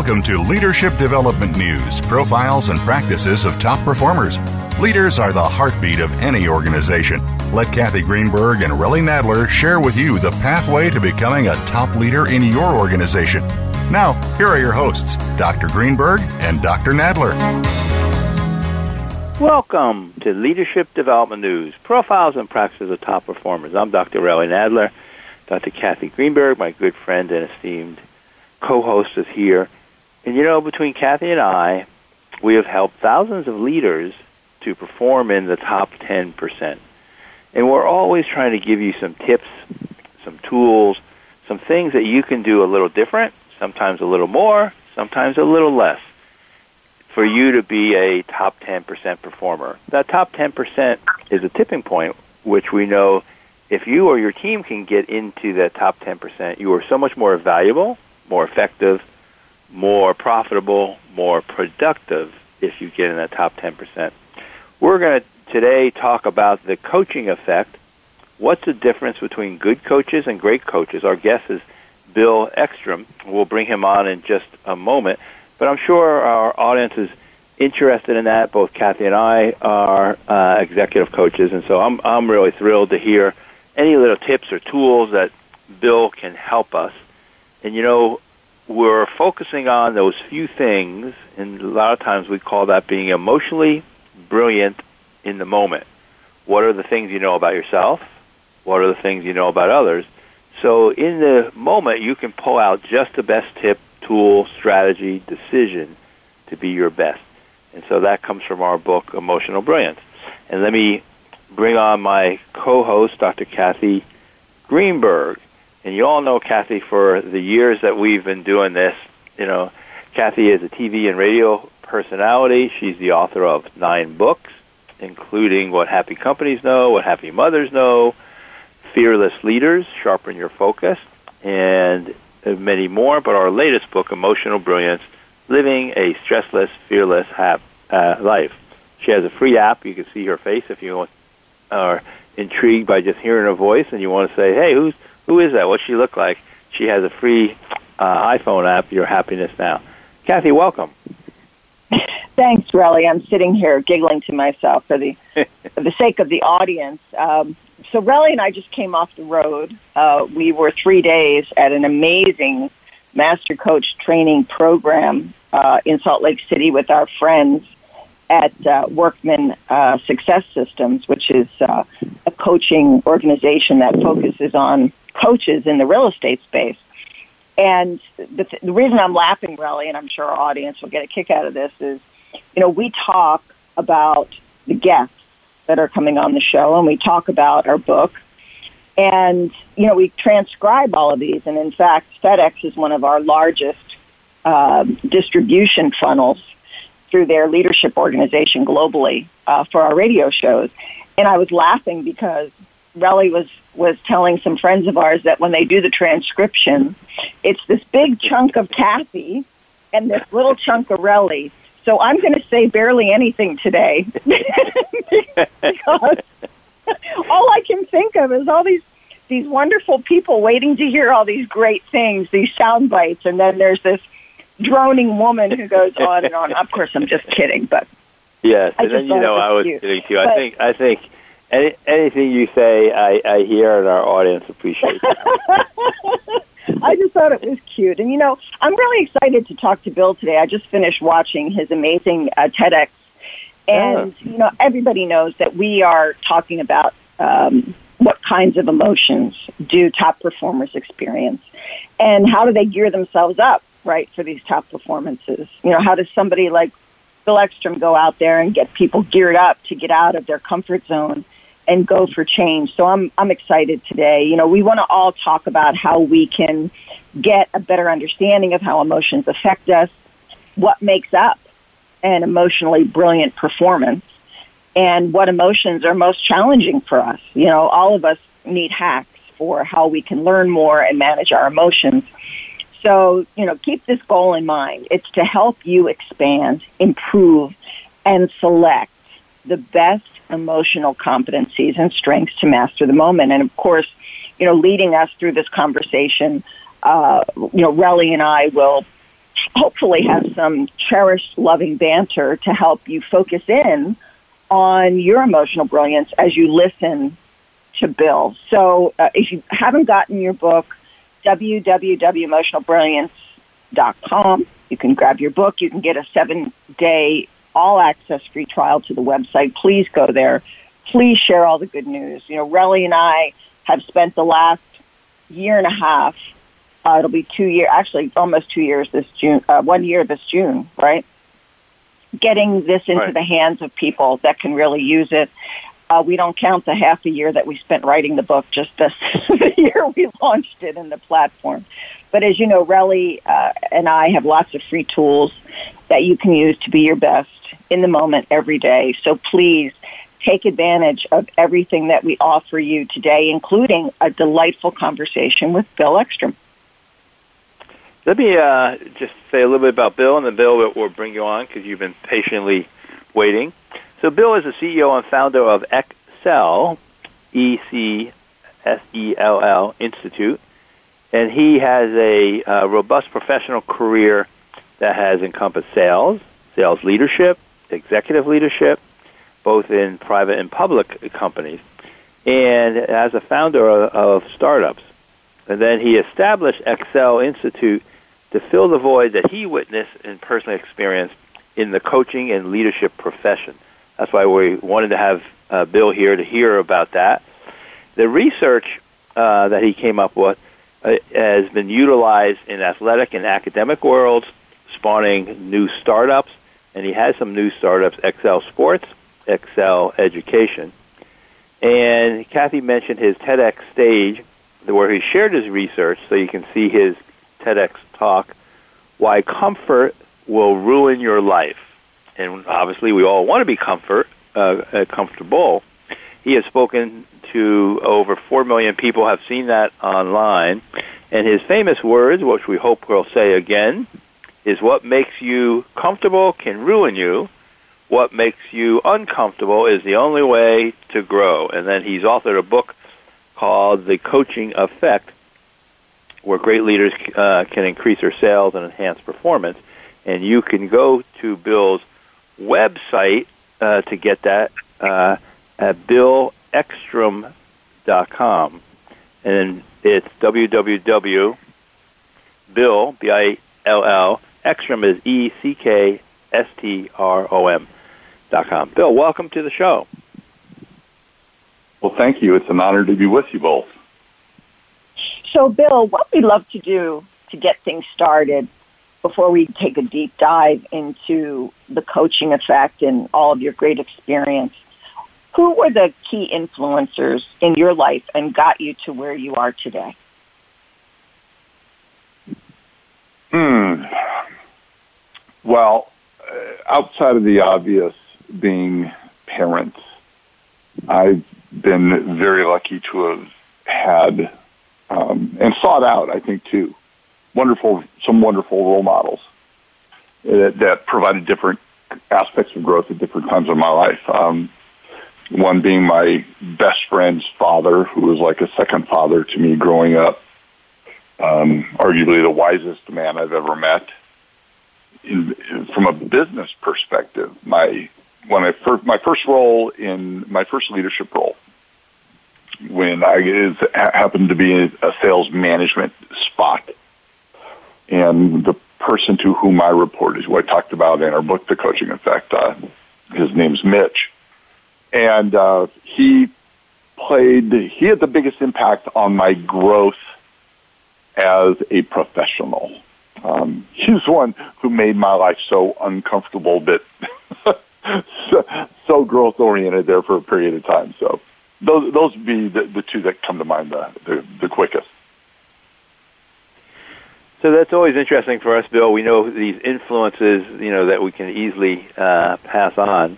Welcome to Leadership Development News Profiles and Practices of Top Performers. Leaders are the heartbeat of any organization. Let Kathy Greenberg and Relly Nadler share with you the pathway to becoming a top leader in your organization. Now, here are your hosts, Dr. Greenberg and Dr. Nadler. Welcome to Leadership Development News Profiles and Practices of Top Performers. I'm Dr. Relly Nadler. Dr. Kathy Greenberg, my good friend and esteemed co-host, is here. And you know, between Kathy and I, we have helped thousands of leaders to perform in the top 10%. And we're always trying to give you some tips, some tools, some things that you can do a little different, sometimes a little more, sometimes a little less, for you to be a top 10% performer. That top 10% is a tipping point, which we know if you or your team can get into that top 10%, you are so much more valuable, more effective, more profitable, more productive if you get in the top 10%. We're going to today talk about the coaching effect. What's the difference between good coaches and great coaches? Our guest is Bill Eckstrom. We'll bring him on in just a moment. But I'm sure our audience is interested in that. Both Kathy and I are uh, executive coaches, and so I'm, I'm really thrilled to hear any little tips or tools that Bill can help us. And you know, we're focusing on those few things, and a lot of times we call that being emotionally brilliant in the moment. What are the things you know about yourself? What are the things you know about others? So in the moment, you can pull out just the best tip, tool, strategy, decision to be your best. And so that comes from our book, Emotional Brilliance. And let me bring on my co-host, Dr. Kathy Greenberg. And you all know Kathy for the years that we've been doing this. You know, Kathy is a TV and radio personality. She's the author of nine books, including What Happy Companies Know, What Happy Mothers Know, Fearless Leaders, Sharpen Your Focus, and many more. But our latest book, Emotional Brilliance, Living a Stressless, Fearless hap, uh, Life. She has a free app. You can see her face if you are intrigued by just hearing her voice and you want to say, hey, who's who is that? What's she look like? She has a free uh, iPhone app, Your Happiness Now. Kathy, welcome. Thanks, Relly. I'm sitting here giggling to myself for the for the sake of the audience. Um, so Relly and I just came off the road. Uh, we were three days at an amazing master coach training program uh, in Salt Lake City with our friends at uh, Workman uh, Success Systems, which is uh, a coaching organization that focuses on coaches in the real estate space. And the, th- the reason I'm laughing, really, and I'm sure our audience will get a kick out of this, is, you know, we talk about the guests that are coming on the show, and we talk about our book, and you know, we transcribe all of these. And in fact, FedEx is one of our largest um, distribution funnels through their leadership organization globally uh, for our radio shows. And I was laughing because Relly was was telling some friends of ours that when they do the transcription, it's this big chunk of Kathy and this little chunk of Relly. So I'm going to say barely anything today because all I can think of is all these these wonderful people waiting to hear all these great things, these sound bites, and then there's this droning woman who goes on and on. Of course, I'm just kidding, but yes, and then you know I was cute. kidding too. But, I think I think any, anything you say, I, I hear, and our audience appreciates. I just thought it was cute, and you know, I'm really excited to talk to Bill today. I just finished watching his amazing uh, TEDx, and yeah. you know, everybody knows that we are talking about. Um, what kinds of emotions do top performers experience and how do they gear themselves up right, for these top performances. You know, how does somebody like Bill Eckstrom go out there and get people geared up to get out of their comfort zone and go for change? So I'm I'm excited today. You know, we want to all talk about how we can get a better understanding of how emotions affect us, what makes up an emotionally brilliant performance, and what emotions are most challenging for us. You know, all of us need hacks for how we can learn more and manage our emotions so, you know, keep this goal in mind. It's to help you expand, improve, and select the best emotional competencies and strengths to master the moment. And of course, you know, leading us through this conversation, uh, you know, Relly and I will hopefully have some cherished, loving banter to help you focus in on your emotional brilliance as you listen to Bill. So uh, if you haven't gotten your book, www.emotionalbrilliance.com. You can grab your book. You can get a seven day all access free trial to the website. Please go there. Please share all the good news. You know, Relly and I have spent the last year and a half. Uh, it'll be two years, actually almost two years this June, uh, one year this June, right? Getting this into right. the hands of people that can really use it. Uh, we don't count the half a year that we spent writing the book, just this the year we launched it in the platform. But as you know, Relly uh, and I have lots of free tools that you can use to be your best in the moment every day. So please take advantage of everything that we offer you today, including a delightful conversation with Bill Eckstrom. Let me uh, just say a little bit about Bill, and then Bill will bring you on because you've been patiently waiting. So, Bill is the CEO and founder of EcSell, E C S E L L Institute, and he has a uh, robust professional career that has encompassed sales, sales leadership, executive leadership, both in private and public companies, and as a founder of, of startups. And then he established EcSell Institute to fill the void that he witnessed and personally experienced in the coaching and leadership profession. That's why we wanted to have uh, Bill here to hear about that. The research uh, that he came up with uh, has been utilized in athletic and academic worlds, spawning new startups, and he has some new startups, EcSell Sports, EcSell Education. And Kathy mentioned his TEDx stage where he shared his research, so you can see his TEDx talk, Why Comfort Will Ruin Your Life. And obviously, we all want to be comfort, uh, uh comfortable. He has spoken to over 4 million people, have seen that online. And his famous words, which we hope we'll say again, is what makes you comfortable can ruin you. What makes you uncomfortable is the only way to grow. And then he's authored a book called The Coaching Effect, where great leaders uh, can increase their sales and enhance performance. And you can go to Bill's website uh, to get that uh, at billeckstrom.com. And it's www. Bill, B-I-L-L, Eckstrom is E C K S T R O M dot com. Bill, welcome to the show. Well, thank you. It's an honor to be with you both. So, Bill, what we love to do to get things started before we take a deep dive into the coaching effect and all of your great experience, who were the key influencers in your life and got you to where you are today? Hmm. Well, uh, outside of the obvious being parents, I've been very lucky to have had um, and sought out, I think, too, wonderful, some wonderful role models that, that provided different aspects of growth at different times of my life. Um, one being my best friend's father, who was like a second father to me growing up. Um, arguably the wisest man I've ever met in, from a business perspective, my when I first my first role in my first leadership role when I is, happened to be a sales management spot, and the person to whom I reported, who I talked about in our book, The Coaching Effect, uh, his name's Mitch, and uh, he played. He had the biggest impact on my growth as a professional. Um, he's one who made my life so uncomfortable, but so, so growth oriented there for a period of time. So those those would be the, the two that come to mind the, the, the quickest. So that's always interesting for us, Bill. We know these influences, you know, that we can easily uh, pass on.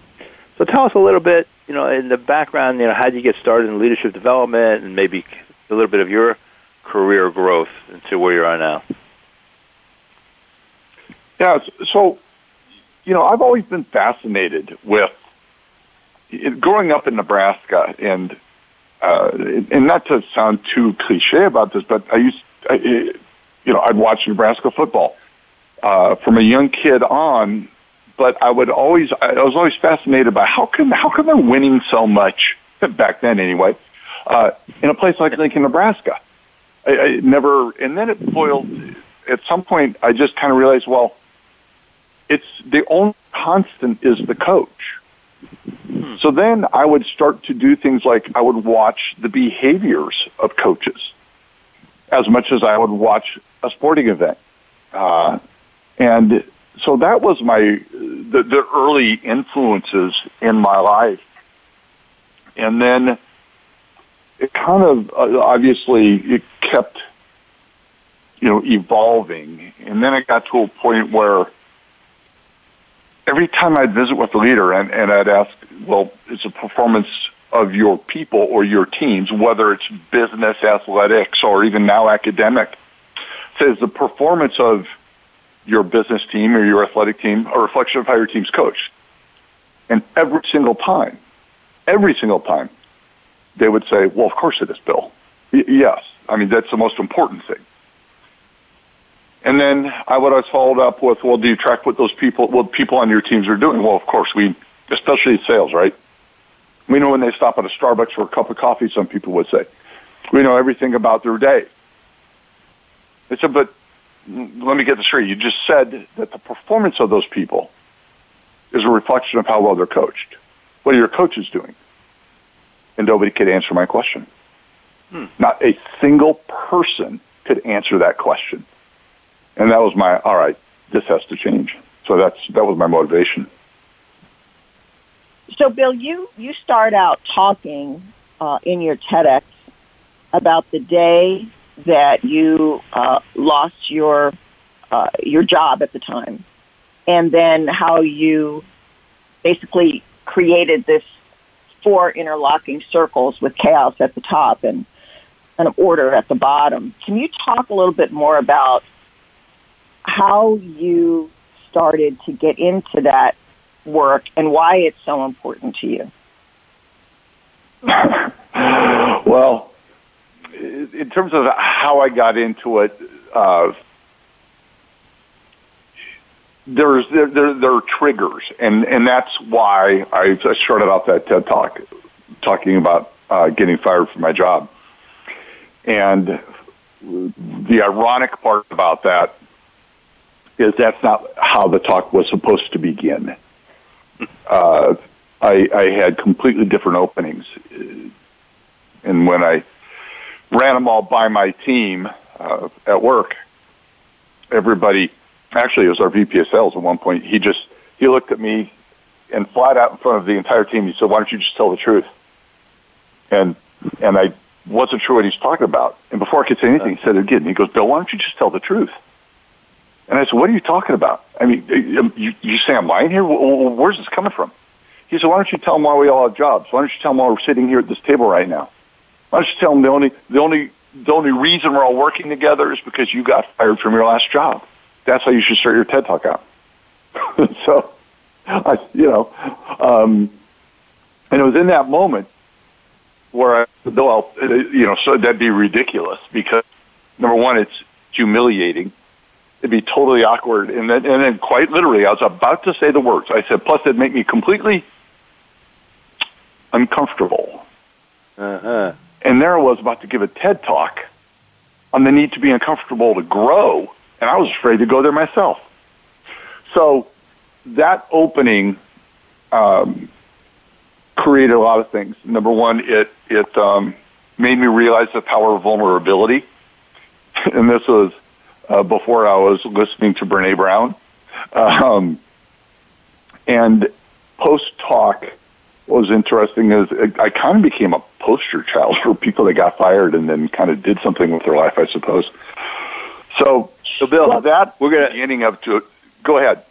So tell us a little bit, you know, in the background, you know, how did you get started in leadership development, and maybe a little bit of your career growth into where you are now. Yeah, so you know, I've always been fascinated with growing up in Nebraska, and uh, and not to sound too cliche about this, but I used, I, you know, I'd watch Nebraska football uh, from a young kid on. But I would always, I was always fascinated by how come, how come they're winning so much back then anyway, uh, in a place like Lincoln, Nebraska. I, I never, and then it boiled. At some point, I just kind of realized, well, it's the only constant is the coach. Hmm. So then I would start to do things like I would watch the behaviors of coaches as much as I would watch a sporting event. Uh, and so that was my the, the early influences in my life. And then it kind of uh, obviously it kept you know evolving, and then it got to a point where every time I'd visit with a leader and, and I'd ask, well, it's a performance of your people or your teams, whether it's business, athletics, or even now academic, says the performance of your business team or your athletic team a reflection of how your team's coached. And every single time, every single time, they would say, well, of course it is, Bill. Yes. I mean, that's the most important thing. And then I would always followed up with, well, do you track what those people, what people on your teams are doing? Well, of course, we, especially sales, right? We know when they stop at a Starbucks for a cup of coffee, some people would say. We know everything about their day. I said, but let me get this straight. You just said that the performance of those people is a reflection of how well they're coached. What are your coaches doing? And nobody could answer my question. Hmm. Not a single person could answer that question. And that was my, all right, this has to change. So that's, that was my motivation. So, Bill, you, you start out talking uh, in your TEDx about the day that you uh, lost your uh, your job at the time, and then how you basically created this four interlocking circles with chaos at the top and an order at the bottom. Can you talk a little bit more about how you started to get into that work and why it's so important to you? well, in terms of how I got into it, uh, there's there, there, there are triggers, and and that's why I, started off that TED talk talking about uh, getting fired from my job. And the ironic part about that is that's not how the talk was supposed to begin. Uh, I, I had completely different openings, and when I ran them all by my team uh, at work. Everybody, actually, it was our VP of sales at one point. He just he looked at me and flat out in front of the entire team. He said, "Why don't you just tell the truth?" And and I wasn't sure what he's talking about. And before I could say anything, he said it again. He goes, "Bill, why don't you just tell the truth?" And I said, "What are you talking about? I mean, you you say I'm lying here? Where's this coming from?" He said, "Why don't you tell them why we all have jobs? Why don't you tell them why we're sitting here at this table right now?" Why don't you tell them the only the only the only reason we're all working together is because you got fired from your last job. That's how you should start your TED talk out. so, I, you know, um, and it was in that moment where I, well, you know, so that'd be ridiculous because number one, it's humiliating. It'd be totally awkward, and then and then quite literally, I was about to say the words. I said, plus it'd make me completely uncomfortable. Uh huh. And there I was about to give a TED talk on the need to be uncomfortable to grow, and I was afraid to go there myself. So that opening um, created a lot of things. Number one, it it um, made me realize the power of vulnerability, and this was uh, before I was listening to Brene Brown. Um, and post talk, what was interesting is I kind of became a poster child for people that got fired and then kind of did something with their life, I suppose. So, so Bill, well, that we're going to beginning up to go ahead.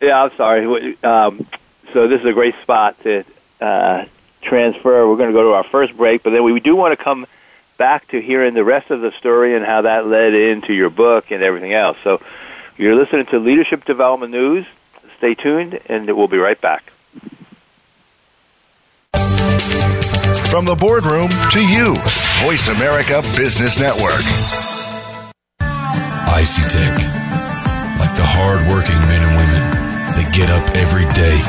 Yeah, I'm sorry. Um, so this is a great spot to uh, transfer. We're going to go to our first break, but then we do want to come back to hearing the rest of the story and how that led into your book and everything else. So you're listening to Leadership Development News. Stay tuned, and we'll be right back. From the boardroom to you, Voice America Business Network. Icy Tick, like the hard-working men and women that get up every day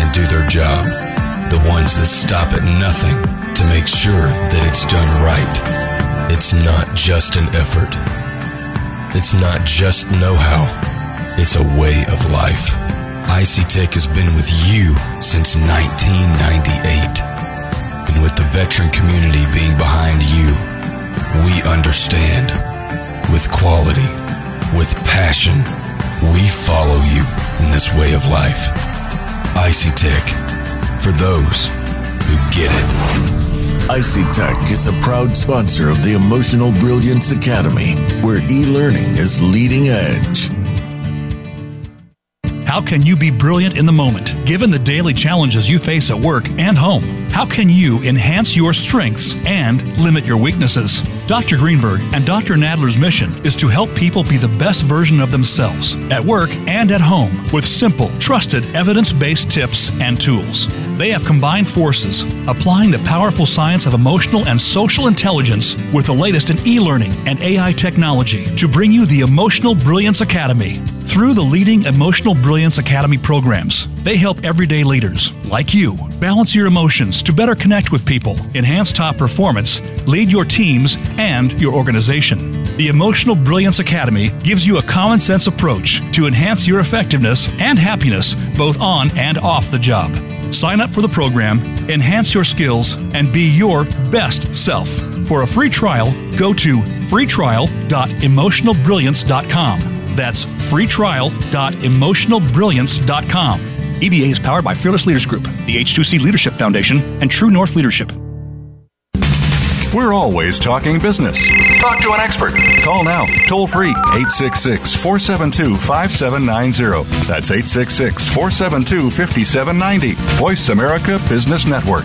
and do their job. The ones that stop at nothing to make sure that it's done right. It's not just an effort. It's not just know-how. It's a way of life. IC Tech has been with you since 1998. And with the veteran community being behind you, we understand. With quality, with passion, we follow you in this way of life. IC Tech, for those who get it. IC Tech is a proud sponsor of the Emotional Brilliance Academy, where e learning is leading edge. How can you be brilliant in the moment, given the daily challenges you face at work and home? How can you enhance your strengths and limit your weaknesses? Dr. Greenberg and Dr. Nadler's mission is to help people be the best version of themselves at work and at home with simple, trusted, evidence based tips and tools. They have combined forces, applying the powerful science of emotional and social intelligence with the latest in e learning and AI technology to bring you the Emotional Brilliance Academy. Through the leading Emotional Brilliance Academy programs, they help everyday leaders, like you, balance your emotions to better connect with people, enhance top performance, lead your teams, and your organization. The Emotional Brilliance Academy gives you a common sense approach to enhance your effectiveness and happiness both on and off the job. Sign up for the program, enhance your skills, and be your best self. For a free trial, go to freetrial.emotionalbrilliance.com. That's freetrial.emotionalbrilliance.com. EBA is powered by Fearless Leaders Group, the H2C Leadership Foundation, and True North Leadership. We're always talking business. Talk to an expert. Call now, toll free, 866 472 5790. That's 866 472 5790. Voice America Business Network.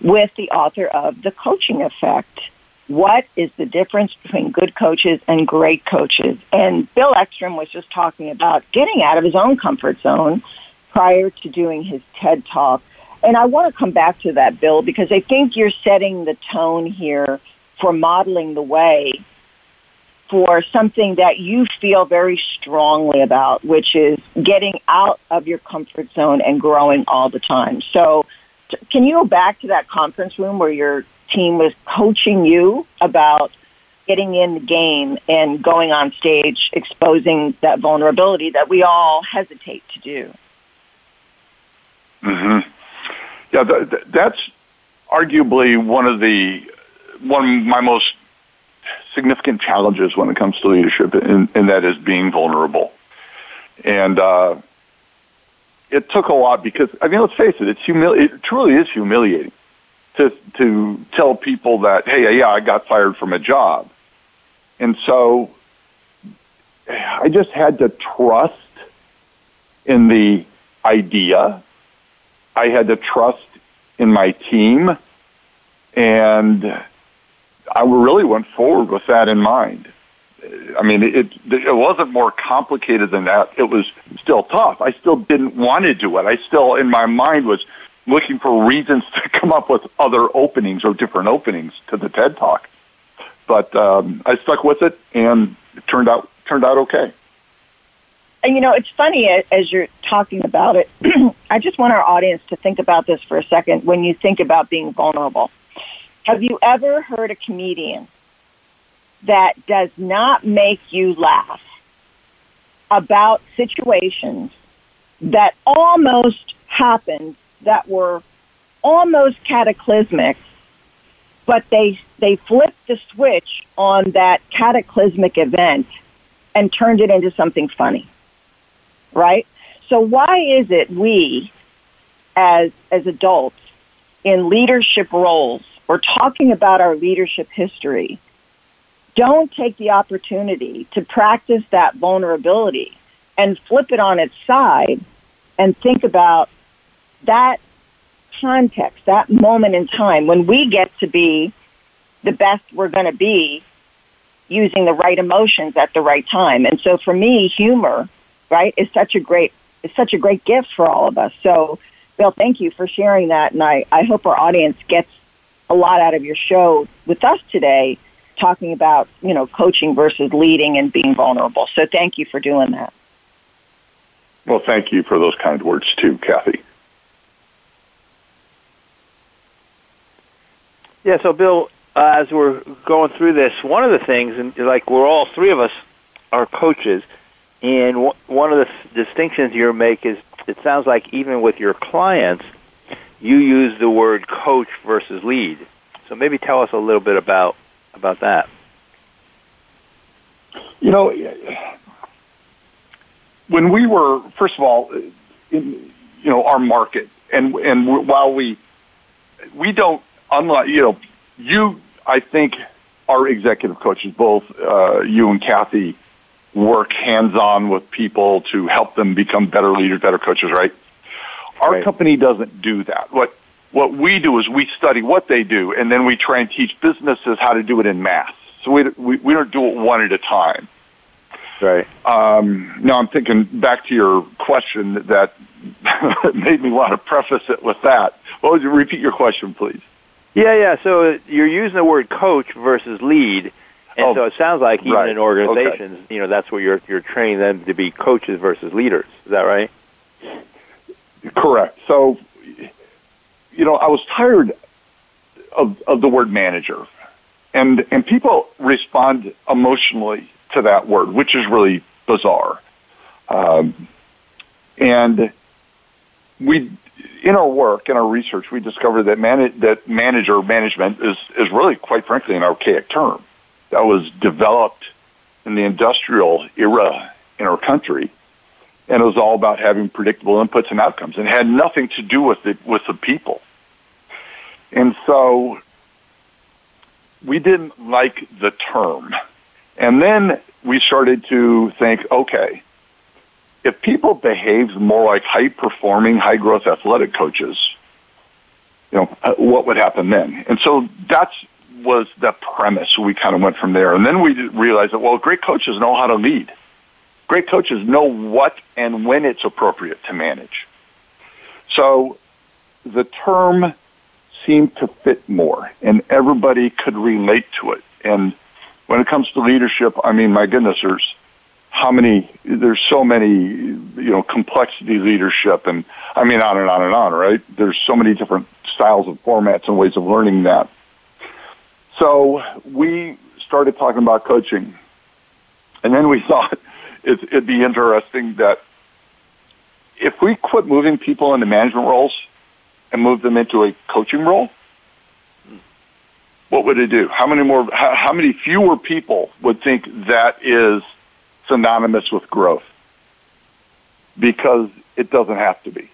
with the author of The Coaching Effect. What is the difference between good coaches and great coaches? And Bill Eckstrom was just talking about getting out of his own comfort zone prior to doing his TED Talk. And I want to come back to that, Bill, because I think you're setting the tone here for modeling the way for something that you feel very strongly about, which is getting out of your comfort zone and growing all the time. So, can you go back to that conference room where your team was coaching you about getting in the game and going on stage, exposing that vulnerability that we all hesitate to do? hmm Yeah, th- th- that's arguably one of the one of my most significant challenges when it comes to leadership, and, and that is being vulnerable. And uh, it took a lot because I mean, let's face it, it's humili- It truly is humiliating to to tell people that, hey, yeah, I got fired from a job, and so I just had to trust in the idea. I had to trust in my team, and I really went forward with that in mind. I mean, it it wasn't more complicated than that. It was still tough. I still didn't want to do it. I still, in my mind, was looking for reasons to come up with other openings or different openings to the TED Talk. But um, I stuck with it, and it turned out turned out okay. And you know, it's funny as you're talking about it. I just want our audience to think about this for a second. When you think about being vulnerable, have you ever heard a comedian that does not make you laugh about situations that almost happened that were almost cataclysmic, but they they flipped the switch on that cataclysmic event and turned it into something funny. Right? So why is it we as as adults in leadership roles or talking about our leadership history don't take the opportunity to practice that vulnerability and flip it on its side and think about that context, that moment in time when we get to be the best we're going to be using the right emotions at the right time. And so for me, humor, right, is such a great is such a great gift for all of us. So Bill, thank you for sharing that and I, I hope our audience gets a lot out of your show with us today talking about, you know, coaching versus leading and being vulnerable. So thank you for doing that. Well, thank you for those kind words too, Kathy. Yeah, so Bill, uh, as we're going through this, one of the things, and like we're all three of us are coaches, and w- one of the s- distinctions you make is it sounds like even with your clients, you use the word coach versus lead. So maybe tell us a little bit about about that. You know, when we were first of all, in, you know, our market, and and while we we don't unlike you know you I think our executive coaches, both uh, you and Kathy, work hands on with people to help them become better leaders, better coaches, right? Our Right. company doesn't do that. What what we do is we study what they do, and then we try and teach businesses how to do it in mass. So we we, we don't do it one at a time. Right. Um, now I'm thinking back to your question that made me want to preface it with that. What would you repeat your question, please? Yeah, yeah. So you're using the word coach versus lead, and Oh, so it sounds like even right. in organizations, you know, that's where you're you're training them to be coaches versus leaders. Is that right? Correct. So, you know, I was tired of of the word manager, and and people respond emotionally to that word, which is really bizarre. Um, and we, in our work, in our research, we discovered that man- that manager management is is really, quite frankly, an archaic term that was developed in the industrial era in our country and it was all about having predictable inputs and outcomes and had nothing to do with it with the people. And so we didn't like the term. And then we started to think, okay, if people behave more like high performing, high growth athletic coaches, you know, uh, what would happen then? And so that was the premise. We kind of went from there. And then we realized that, well, great coaches know how to lead great coaches know what and when it's appropriate to manage. So the term seemed to fit more and everybody could relate to it. And when it comes to leadership, I mean, my goodness, there's how many, there's so many, you know, complexity leadership and I mean, on and on and on, right? There's so many different styles of formats and ways of learning that. So we started talking about coaching. And then we thought, it, it'd be interesting that if we quit moving people into management roles and move them into a coaching role, what would it do? How many more? How, how many fewer people would think that is synonymous with growth? Because it doesn't have to be.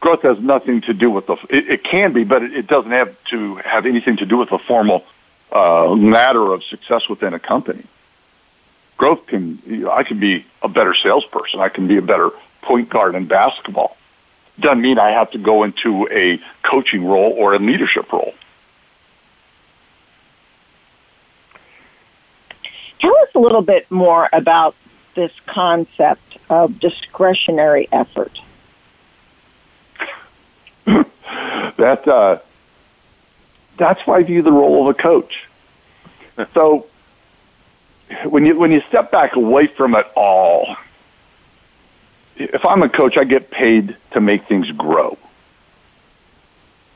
Growth has nothing to do with the. It, it can be, but it, it doesn't have to have anything to do with the formal uh, ladder of success within a company growth can you know, I can be a better salesperson. I can be a better point guard in basketball. Doesn't mean I have to go into a coaching role or a leadership role. Tell us a little bit more about this concept of discretionary effort. That uh, that's why I view the role of a coach. so when you when you step back away from it all, if I'm a coach, I get paid to make things grow.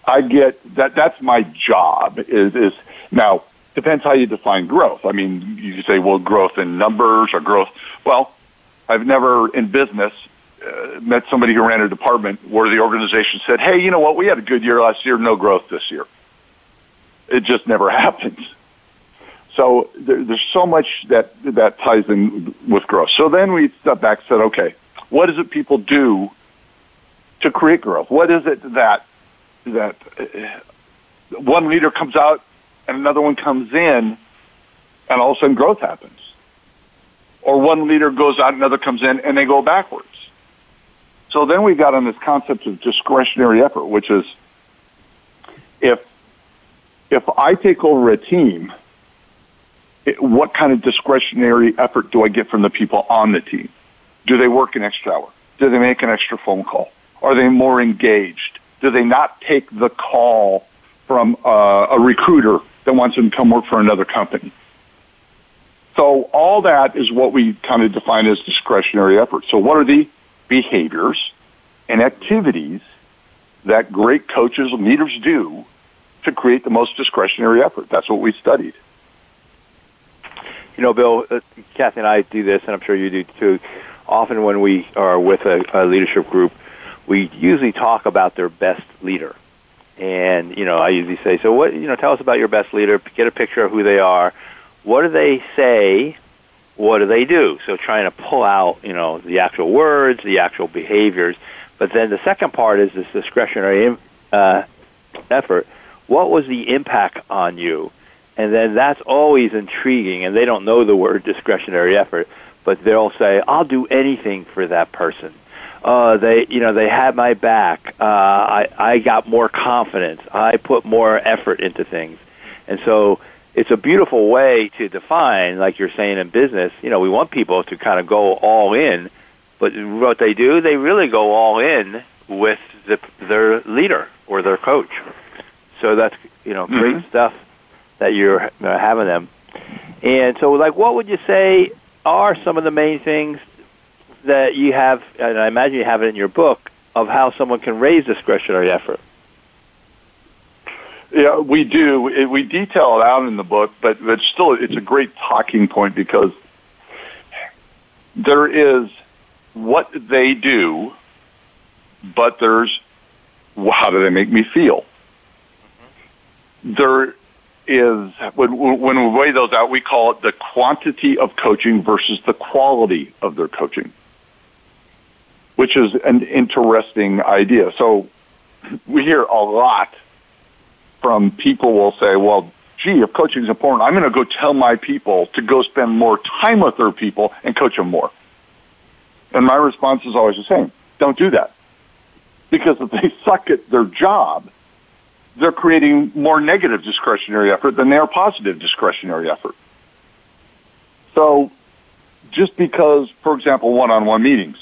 I get that that's my job is is now depends how you define growth. I mean, you say, well, growth in numbers or growth. Well, I've never in business uh, met somebody who ran a department where the organization said, hey, you know what, we had a good year last year, no growth this year. It just never happens. So there, there's so much that that ties in with growth. So then we stepped back and said, okay, what is it people do to create growth? What is it that that uh, one leader comes out and another one comes in, and all of a sudden growth happens. Or one leader goes out, another comes in, and they go backwards. So then we got on this concept of discretionary effort, which is if if I take over a team, it, what kind of discretionary effort do I get from the people on the team? Do they work an extra hour? Do they make an extra phone call? Are they more engaged? Do they not take the call from uh, a recruiter that wants them to come work for another company? So all that is what we kind of define as discretionary effort. So what are the behaviors and activities that great coaches and leaders do to create the most discretionary effort? That's what we studied. You know, Bill, uh, Kathy and I do this, and I'm sure you do too. Often when we are with a, a leadership group, we usually talk about their best leader. And, you know, I usually say, so what, you know, tell us about your best leader, get a picture of who they are. What do they say? What do they do? So trying to pull out, you know, the actual words, the actual behaviors. But then the second part is this discretionary uh, effort. What was the impact on you? And then that's always intriguing, and they don't know the word discretionary effort, but they'll say, I'll do anything for that person uh, they you know they had my back. Uh, I I got more confidence. I put more effort into things, and so it's a beautiful way to define, like you're saying in business. You know, we want people to kind of go all in, but what they do, they really go all in with the, their leader or their coach. So that's you know great mm-hmm. stuff that you're having them. And so, like, what would you say are some of the main things that you have, and I imagine you have it in your book, of how someone can raise discretionary effort. Yeah, we do. We detail it out in the book, but but still, it's a great talking point because there is what they do, but there's how do they make me feel. Mm-hmm. There is when when we weigh those out, we call it the quantity of coaching versus the quality of their coaching which is an interesting idea. So we hear a lot from people will say, well, gee, if coaching is important, I'm going to go tell my people to go spend more time with their people and coach them more. And my response is always the same. Don't do that. Because if they suck at their job, they're creating more negative discretionary effort than they are positive discretionary effort. So just because, for example, one-on-one meetings,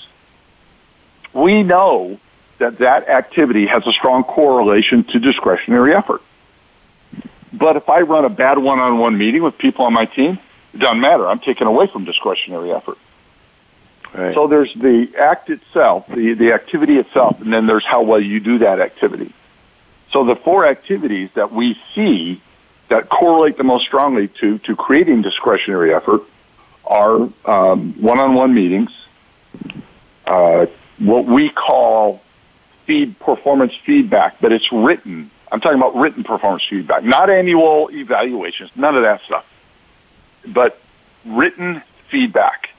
we know that that activity has a strong correlation to discretionary effort. But if I run a bad one-on-one meeting with people on my team, it doesn't matter. I'm taken away from discretionary effort. Right. So there's the act itself, the, the activity itself, and then there's how well you do that activity. So the four activities that we see that correlate the most strongly to, to creating discretionary effort are um, one-on-one meetings, uh, what we call feed performance feedback, but it's written. I'm talking about written performance feedback, not annual evaluations, none of that stuff, but written feedback.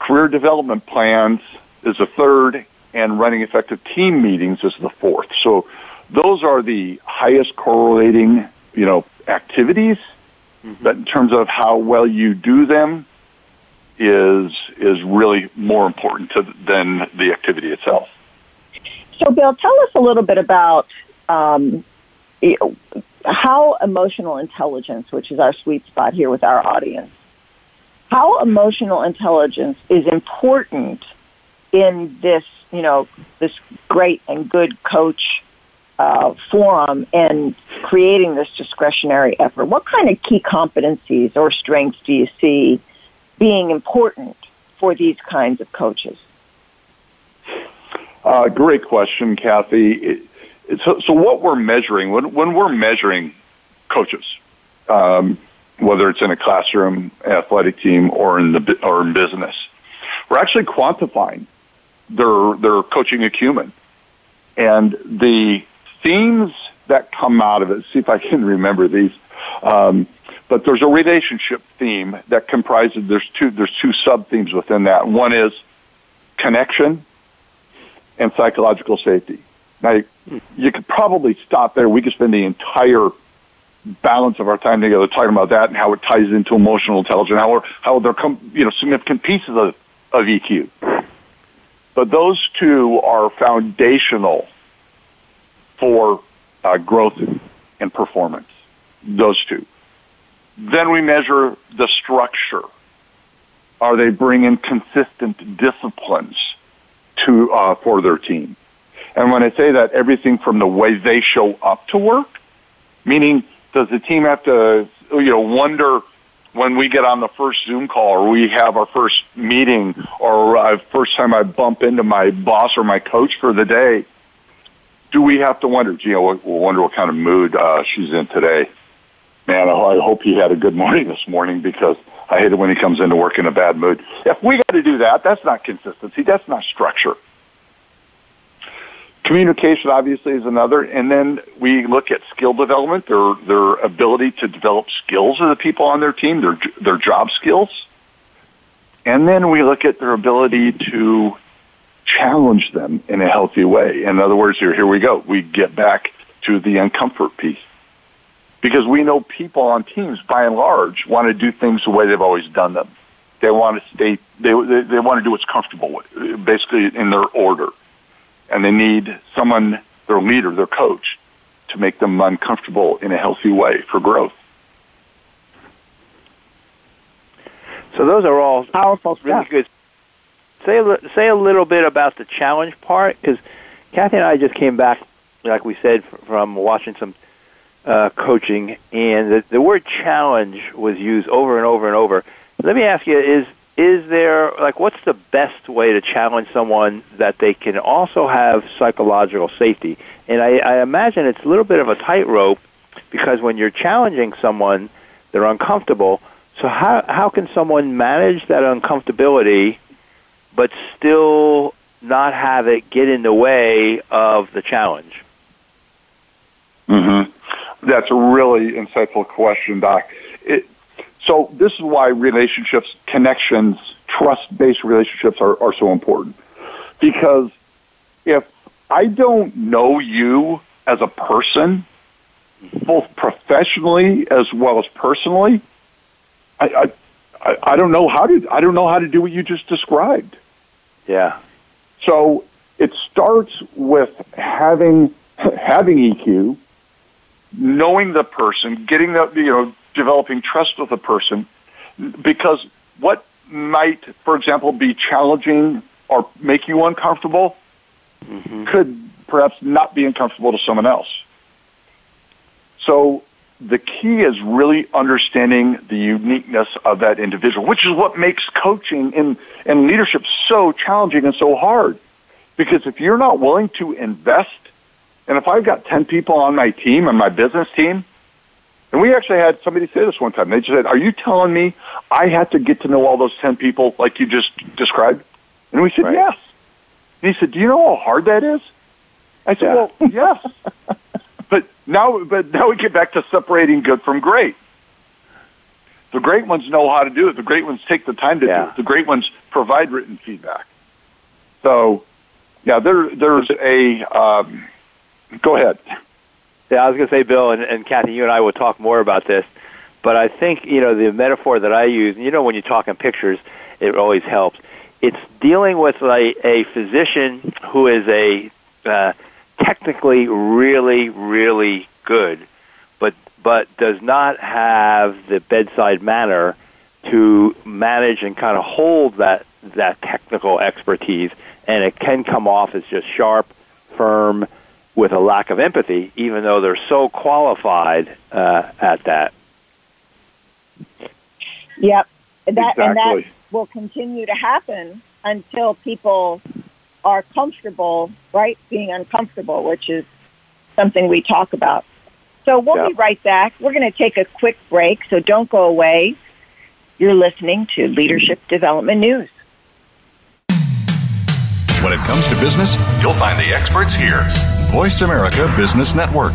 Career development plans is the third, and running effective team meetings is the fourth. So those are the highest correlating, you know, activities. Mm-hmm. But in terms of how well you do them, is is really more important to, than the activity itself. So, Bill, tell us a little bit about um, how emotional intelligence, which is our sweet spot here with our audience, how emotional intelligence is important in this, you know, this great and good coach uh, forum and creating this discretionary effort. What kind of key competencies or strengths do you see? being important for these kinds of coaches? Uh, great question, Kathy. It, it, so, so, what we're measuring when, when we're measuring coaches, um, whether it's in a classroom, athletic team, or in the or in business, we're actually quantifying their their coaching acumen, and the themes that come out of it. See if I can remember these. Um, but there's a relationship theme that comprises there's two there's two sub themes within that. One is connection and psychological safety. Now, you could probably stop there. We could spend the entire balance of our time together talking about that and how it ties into emotional intelligence, how, how they're com- you know significant pieces of, of EQ. But those two are foundational for uh, growth and performance. Those two. Then we measure the structure. Are they bringing consistent disciplines to uh, for their team? And when I say that, everything from the way they show up to work, meaning does the team have to, you know, wonder when we get on the first Zoom call or we have our first meeting or uh, first time I bump into my boss or my coach for the day, do we have to wonder, know, we'll wonder what kind of mood uh, she's in today? Man, I hope he had a good morning this morning because I hate it when he comes into work in a bad mood. If we got to do that, that's not consistency. That's not structure. Communication obviously is another, and then we look at skill development, their their ability to develop skills of the people on their team, their their job skills, and then we look at their ability to challenge them in a healthy way. In other words, here here we go. We get back to the uncomfort piece because we know people on teams, by and large, want to do things the way they've always done them. They want to stay. They they, they want to do what's comfortable with, basically in their order and they need someone, their leader, their coach, to make them uncomfortable in a healthy way for growth. So those are all powerful really stuff. good. Say a, say a little bit about the challenge part because Kathy and I just came back, like we said, from watching some uh, coaching, and the, the word challenge was used over and over and over. Let me ask you: Is is there like what's the best way to challenge someone that they can also have psychological safety and i, I imagine it's a little bit of a tightrope because when you're challenging someone they're uncomfortable so how how can someone manage that uncomfortability but still not have it get in the way of the challenge mm-hmm. that's a really insightful question doc it, so this is why relationships, connections, trust-based relationships are, are so important. Because if I don't know you as a person, both professionally as well as personally, I, I, I don't know how to I don't know how to do what you just described. Yeah. So it starts with having having EQ, knowing the person, getting the you know developing trust with the person because what might, for example, be challenging or make you uncomfortable mm-hmm. could perhaps not be uncomfortable to someone else. So the key is really understanding the uniqueness of that individual, which is what makes coaching and, and leadership so challenging and so hard. Because if you're not willing to invest, and if I've got 10 people on my team, on my business team, and we actually had somebody say this one time. They just said, Are you telling me I had to get to know all those 10 people like you just described? And we said, right. Yes. And he said, Do you know how hard that is? I said, yeah. Well, yes. but now but now we get back to separating good from great. The great ones know how to do it. The great ones take the time to yeah. do it. The great ones provide written feedback. So, yeah, there there's a. Um, go ahead. Yeah, I was going to say, Bill and, and Kathy, you and I will talk more about this, but I think you know the metaphor that I use. You know, when you talk in pictures, it always helps. It's dealing with a, a physician who is a uh, technically really, really good, but but does not have the bedside manner to manage and kind of hold that that technical expertise, and it can come off as just sharp, firm, with a lack of empathy, even though they're so qualified uh, at that. Yep, that exactly. and that will continue to happen until people are comfortable, right? Being uncomfortable, which is something we talk about. So we'll yep. be right back. We're going to take a quick break, so don't go away. You're listening to Leadership Development News. When it comes to business, you'll find the experts here. Voice America Business Network.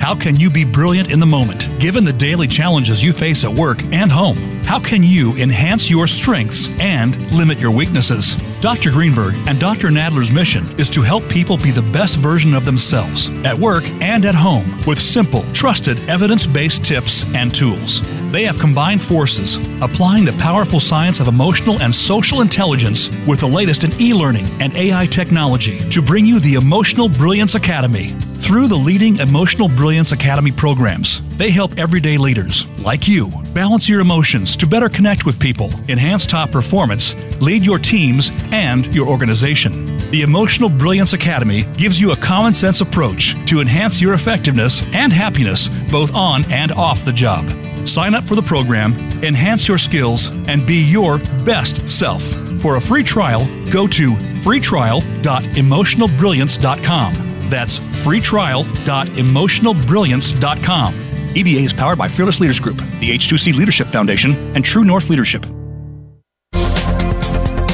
How can you be brilliant in the moment, given the daily challenges you face at work and home? How can you enhance your strengths and limit your weaknesses? Dr. Greenberg and Dr. Nadler's mission is to help people be the best version of themselves at work and at home with simple, trusted, evidence based tips and tools. They have combined forces, applying the powerful science of emotional and social intelligence with the latest in e learning and AI technology to bring you the Emotional Brilliance Academy. Through the leading Emotional Brilliance Academy programs, they help everyday leaders, like you, balance your emotions to better connect with people, enhance top performance, lead your teams and your organization. The Emotional Brilliance Academy gives you a common sense approach to enhance your effectiveness and happiness both on and off the job. Sign up for the program, enhance your skills, and be your best self. For a free trial, go to freetrial.emotionalbrilliance.com. That's freetrial.emotionalbrilliance.com. EBA is powered by Fearless Leaders Group, the H2C Leadership Foundation, and True North Leadership.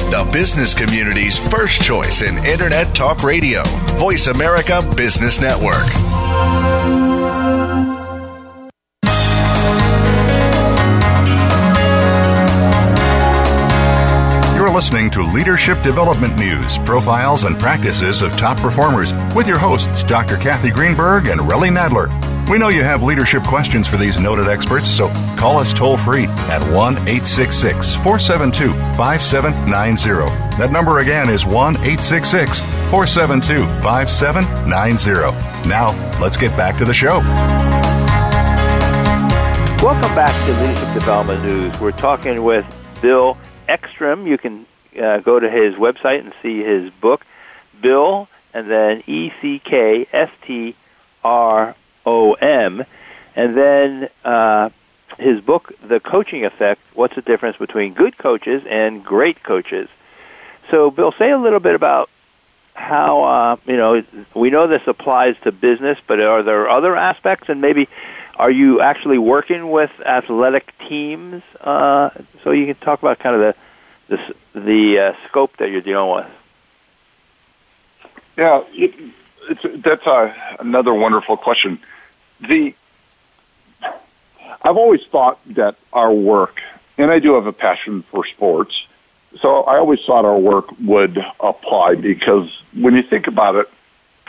The business community's first choice in Internet Talk Radio, Voice America Business Network. You're listening to Leadership Development News, profiles and practices of top performers with your hosts, Dr. Kathy Greenberg and Relly Nadler. We know you have leadership questions for these noted experts, so call us toll free at 1 866 472 5790. That number again is 1 866 472 5790. Now, let's get back to the show. Welcome back to Leadership Development News. We're talking with Bill Eckstrom. You can uh, go to his website and see his book, Bill, and then E C K S T R O M, and then uh, his book, The Coaching Effect What's the Difference Between Good Coaches and Great Coaches? So, Bill, say a little bit about how, uh, you know, we know this applies to business, but are there other aspects, and maybe are you actually working with athletic teams? Uh, so you can talk about kind of the the, the uh, scope that you're dealing with. Yeah, it, it's, that's a, another wonderful question. The I've always thought that our work, and I do have a passion for sports, so I always thought our work would apply because when you think about it,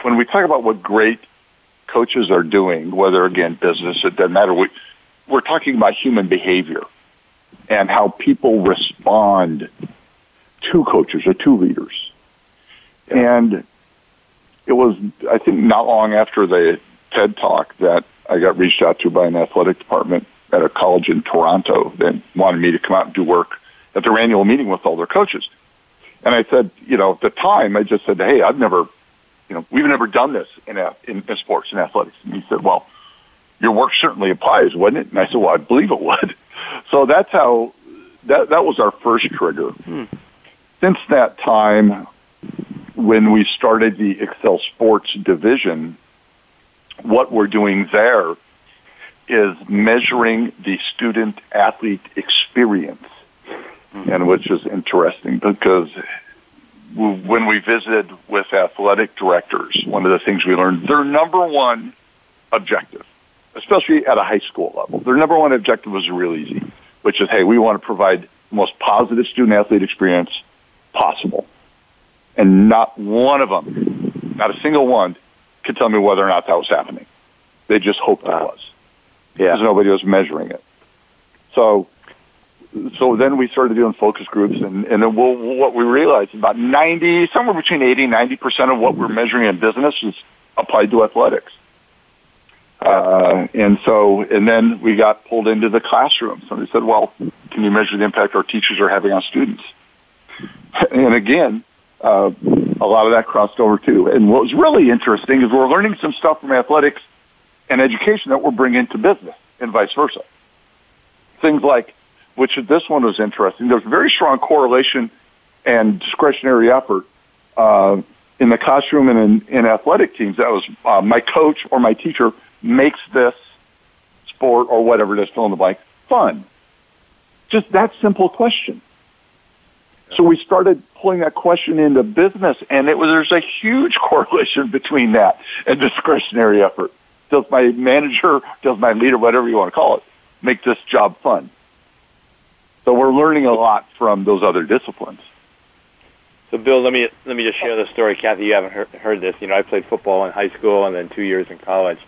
when we talk about what great coaches are doing, whether again business, it doesn't matter. We, we're talking about human behavior and how people respond to coaches or to leaders. And it was, I think, not long after the TED Talk that I got reached out to by an athletic department at a college in Toronto that wanted me to come out and do work at their annual meeting with all their coaches. And I said, you know, at the time, I just said, hey, I've never, you know, we've never done this in, a, in, in sports and athletics. And he said, well, your work certainly applies, wouldn't it? And I said, well, I believe it would. So that's how that that was our first trigger. Hmm. Since that time, when we started the EcSell Sports division, what we're doing there is measuring the student athlete experience, hmm. and which is interesting because when we visited with athletic directors, one of the things we learned their number one objective, especially at a high school level, their number one objective was real easy which is, hey, we want to provide the most positive student athlete experience possible. And not one of them, not a single one, could tell me whether or not that was happening. They just hoped wow. it was. Yeah. Because nobody was measuring it. So, so then we started doing focus groups, and, and then we'll, what we realized about 90, somewhere between 80 and 90% of what we're measuring in business is applied to athletics. Uh, and so, and then we got pulled into the classroom. Somebody said, well, can you measure the impact our teachers are having on students? And again, uh, a lot of that crossed over too. And what was really interesting is we're learning some stuff from athletics and education that we're bringing to business and vice versa. Things like, which this one was interesting, there's very strong correlation and discretionary effort uh, in the classroom and in, in athletic teams. That was uh, my coach or my teacher makes this sport or whatever it is, fill in the blank, fun? Just that simple question. So we started pulling that question into business, and it was there's a huge correlation between that and discretionary effort. does my manager, does my leader, whatever you want to call it, make this job fun? So we're learning a lot from those other disciplines. So, Bill, let me let me just share the story. Kathy, you haven't heard, heard this. You know, I played football in high school and then two years in college.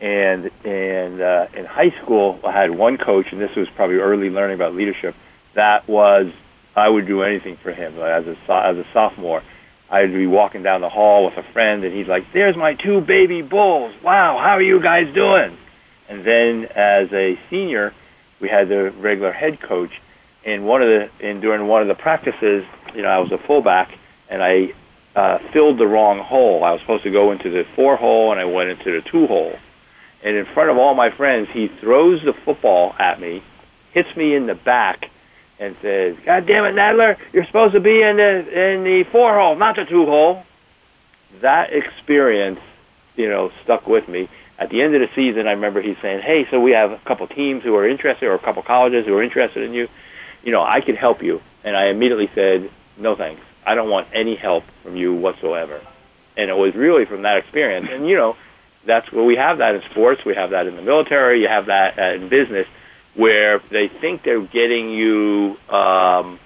And and uh, in high school, I had one coach, and this was probably early learning about leadership. That was I would do anything for him. As a as a sophomore, I'd be walking down the hall with a friend, and he's like, "There's my two baby bulls. Wow, how are you guys doing?" And then as a senior, we had the regular head coach, and one of the and during one of the practices, you know, I was a fullback, and I uh, filled the wrong hole. I was supposed to go into the four hole, and I went into the two hole. And in front of all my friends, he throws the football at me, hits me in the back, and says, "God damn it, Nadler! You're supposed to be in the in the four hole, not the two hole." That experience, you know, stuck with me. At the end of the season, I remember he saying, "Hey, so we have a couple teams who are interested, or a couple colleges who are interested in you. You know, I can help you." And I immediately said, "No, thanks. I don't want any help from you whatsoever." And it was really from that experience. And you know, that's where we have that in sports. We have that in the military. You have that uh, in business where they think they're getting you um,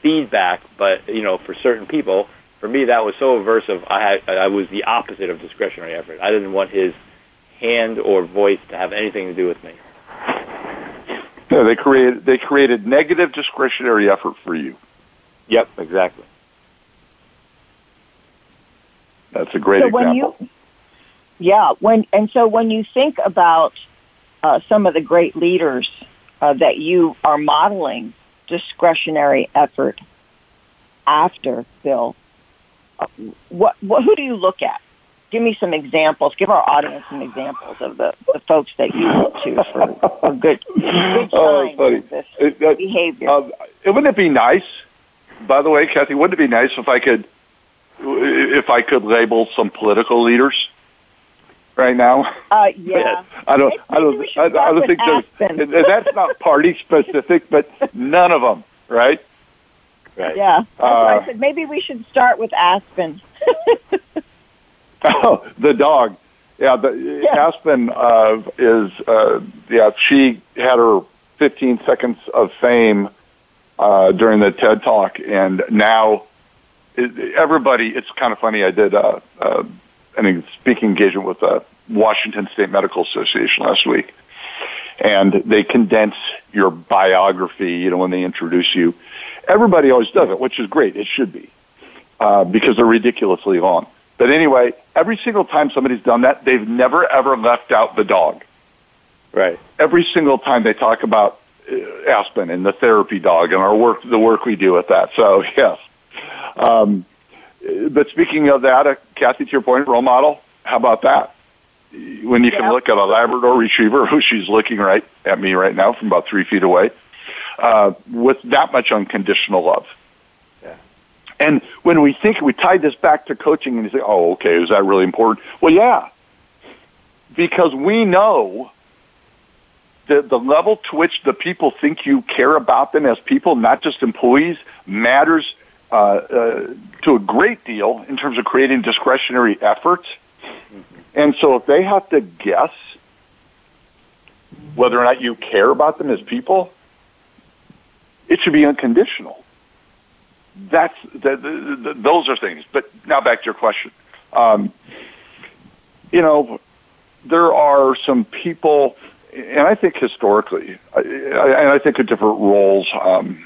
feedback, but you know, for certain people, for me, that was so aversive. I had, I was the opposite of discretionary effort. I didn't want his hand or voice to have anything to do with me. Yeah, they created they created negative discretionary effort for you. Yep, exactly. That's a great so example. When you, yeah, when and so when you think about uh, some of the great leaders uh, that you are modeling discretionary effort after, Bill, uh, what, what who do you look at? Give me some examples. Give our audience some examples of the, the folks that you look to for, for good good Oh, funny. this It- that- behavior. Uh, wouldn't it be nice? By the way, Kathy, wouldn't it be nice if I could, if I could label some political leaders right now? Uh, yeah. I don't. I don't. we should I, I don't think Aspen. there's. and That's not party specific, but none of them, right? Right. Yeah. That's why Uh, I said maybe we should start with Aspen. Oh, the dog. Yeah, the Yeah. Aspen uh, is. Uh, yeah, she had her 15 seconds of fame uh, during the TED Talk, and now it, everybody. It's kind of funny. I did uh, uh, an speaking engagement with the Washington State Medical Association last week, and they condense your biography. You know, when they introduce you, everybody always does it, which is great. It should be uh, because they're ridiculously long. But anyway, every single time somebody's done that, they've never ever left out the dog. Right. Every single time they talk about uh, Aspen and the therapy dog and our work, the work we do with that. So yes. Um, but speaking of that, uh, Kathy, to your point, role model. How about that? When you can look at a Labrador Retriever, who she's looking right at me right now from about three feet away, uh, with that much unconditional love. And when we think we tie this back to coaching and you say, oh, okay, is that really important? Well, yeah, because we know that the level to which the people think you care about them as people, not just employees, matters uh, uh, to a great deal in terms of creating discretionary efforts. And so if they have to guess whether or not you care about them as people, it should be unconditional that's the, the, the, those are things. But now back to your question. Um, you know, there are some people, and I think historically, I, I, and I think of different roles. Um,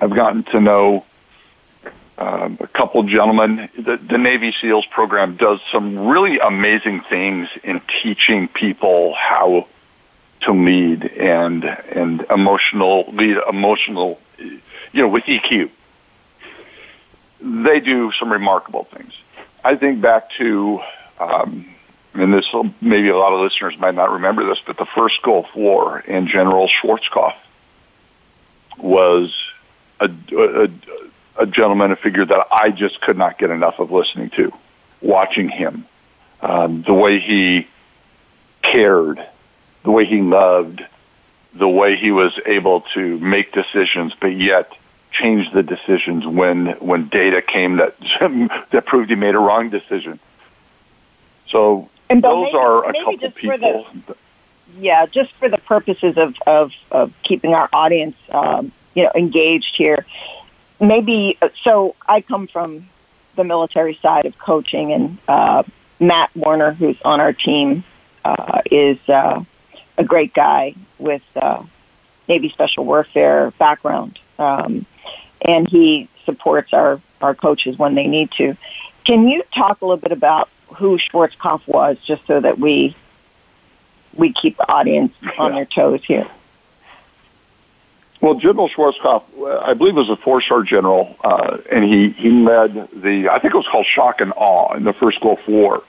I've gotten to know um, a couple gentlemen. The, the Navy SEALs program does some really amazing things in teaching people how to lead and and emotional lead emotional, you know, with EQ they do some remarkable things. I think back to, um, and this maybe a lot of listeners might not remember this, but the first Gulf War and General Schwarzkopf was a, a, a gentleman, a figure that I just could not get enough of listening to, watching him, um, the way he cared, the way he loved, the way he was able to make decisions, but yet change the decisions when when data came that that proved he made a wrong decision. So And those maybe- are a couple for the- people. yeah, just for the purposes of, of, of keeping our audience, um, you know, engaged here. Maybe so. I come from the military side of coaching, and uh, Matt Warner, who's on our team, uh, is uh, a great guy with uh, Navy Special Warfare background, um, and he supports our our coaches when they need to. Can you talk a little bit about who Schwarzkopf was, just so that we we keep the audience on their toes here. Well, General Schwarzkopf, uh, I believe, was a four-star general, uh, and he he led the I think it was called Shock and Awe in the first Gulf War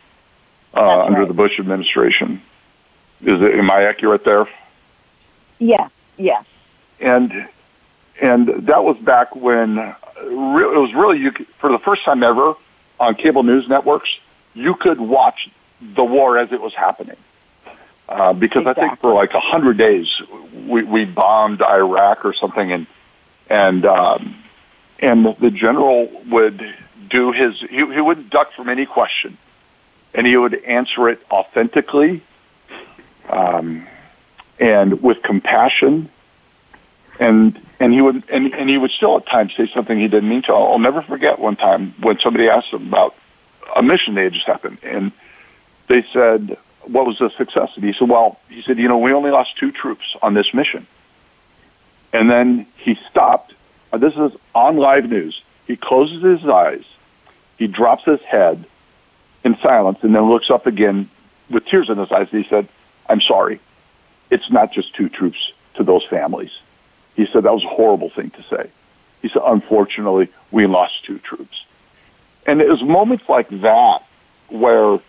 uh, That's under the Bush administration. Is it? Am I accurate there? Yes, yes, and and that was back when uh, it was really you could, for the first time ever on cable news networks you could watch the war as it was happening uh, because I think for like a hundred days we, we bombed Iraq or something and and um, and the general would do his he, he wouldn't duck from any question and he would answer it authentically um, and with compassion and and he would and, and he would still at times say something he didn't mean to. I'll, I'll never forget one time when somebody asked him about a mission they had just happened, and they said, "What was the success?" And he said, "Well, he said, you know, we only lost two troops on this mission." And then he stopped. Uh, This is on live news. He closes his eyes, he drops his head in silence, and then looks up again with tears in his eyes. And he said, "I'm sorry. It's not just two troops to those families." He said that was a horrible thing to say. He said, unfortunately, we lost two troops. And it was moments like that where,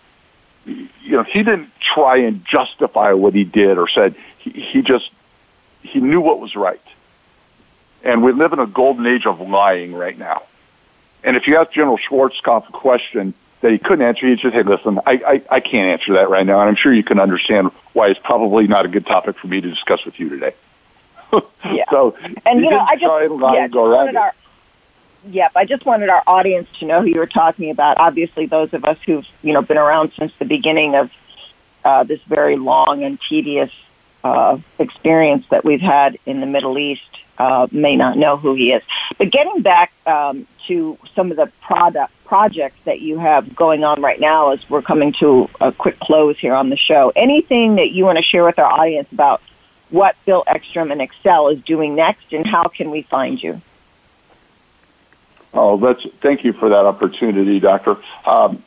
you know, he didn't try and justify what he did or said. He, he just, he knew what was right. And we live in a golden age of lying right now. And if you ask General Schwarzkopf a question that he couldn't answer, he'd just say, listen, I, I, I can't answer that right now. And I'm sure you can understand why it's probably not a good topic for me to discuss with you today. yeah. So and you know, I just try and lie yeah, just around wanted our Yep, I just wanted our audience to know who you were talking about. Obviously, those of us who've you know been around since the beginning of uh, this very long and tedious uh, experience that we've had in the Middle East uh, may not know who he is. But getting back um, to some of the product projects that you have going on right now, as we're coming to a quick close here on the show, anything that you want to share with our audience about what Bill Eckstrom and EcSell is doing next, and how can we find you? Oh, that's thank you for that opportunity, Doctor. Um,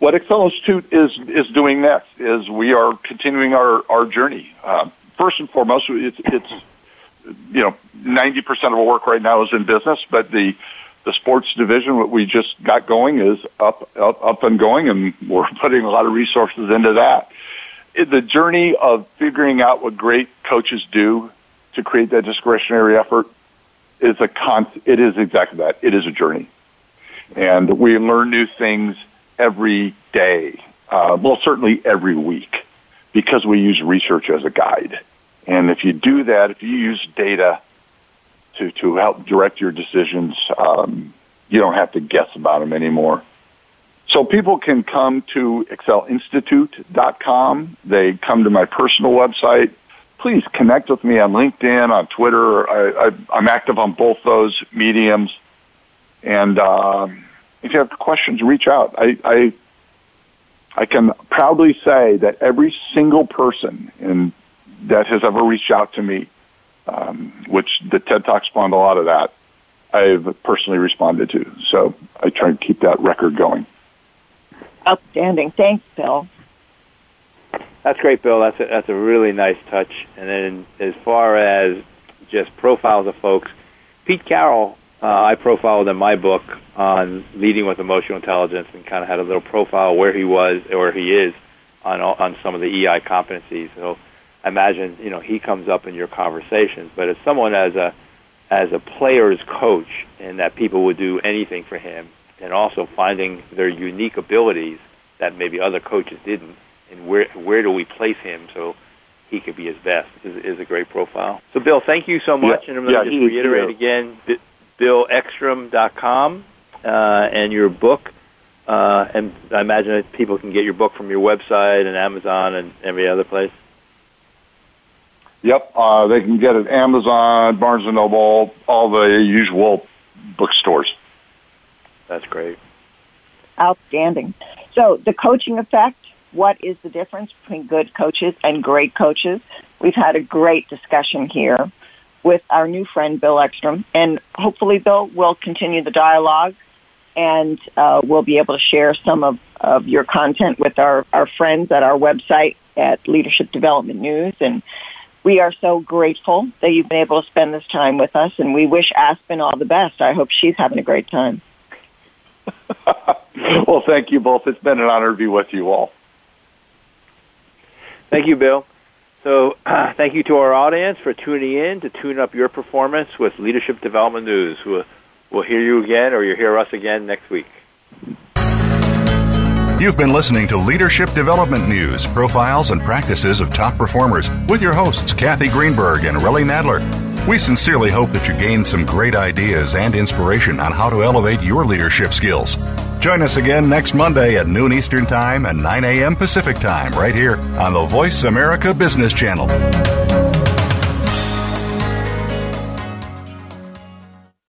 what EcSell Institute is is doing next is we are continuing our our journey. Uh, first and foremost, it's it's you know ninety percent of our work right now is in business, but the the sports division what we just got going is up up up and going, and we're putting a lot of resources into that. The journey of figuring out what great coaches do to create that discretionary effort is a con. It is exactly that. It is a journey, and we learn new things every day. Uh, well, certainly every week, because we use research as a guide. And if you do that, if you use data to to help direct your decisions, um, you don't have to guess about them anymore. So people can come to ecsellinstitute.com. They come to my personal website. Please connect with me on LinkedIn, on Twitter. I, I'm active on both those mediums. And um, if you have questions, reach out. I, I I can proudly say that every single person in, that has ever reached out to me, um, which the TED Talk spawned a lot of that, I've personally responded to. So I try and keep that record going. Outstanding. Thanks, Bill. That's great, Bill. That's a, that's a really nice touch. And then as far as just profiles of folks, Pete Carroll, uh, I profiled in my book on leading with emotional intelligence and kind of had a little profile where he was or he is on on some of the EI competencies. So I imagine you know he comes up in your conversations. But as someone as a as a player's coach, and that people would do anything for him, and also finding their unique abilities that maybe other coaches didn't and where where do we place him so he could be his best is, is a great profile. So, Bill, thank you so much, Yeah, and I'm going yeah, to he just reiterate here. again, B- BillEckstrom.com uh, and your book, Uh, and I imagine that people can get your book from your website and Amazon and every other place. Yep, uh, they can get it Amazon, Barnes and Noble, all the usual bookstores. That's great. Outstanding. So the coaching effect. What is the difference between good coaches and great coaches? We've had a great discussion here with our new friend Bill Eckstrom, and hopefully, Bill will continue the dialogue, and uh, we'll be able to share some of, of your content with our, our friends at our website at Leadership Development News, and we are so grateful that you've been able to spend this time with us, and we wish Aspen all the best. I hope she's having a great time. well, thank you both. It's been an honor to be with you all. Thank you, Bill. So, uh, thank you to our audience for tuning in to tune up your performance with Leadership Development News. We'll, we'll hear you again, or you'll hear us again next week. You've been listening to Leadership Development News, profiles and practices of top performers with your hosts, Kathy Greenberg and Relly Nadler. We sincerely hope that you gained some great ideas and inspiration on how to elevate your leadership skills. Join us again next Monday at noon Eastern Time and 9 a.m. Pacific Time right here on the Voice America Business Channel.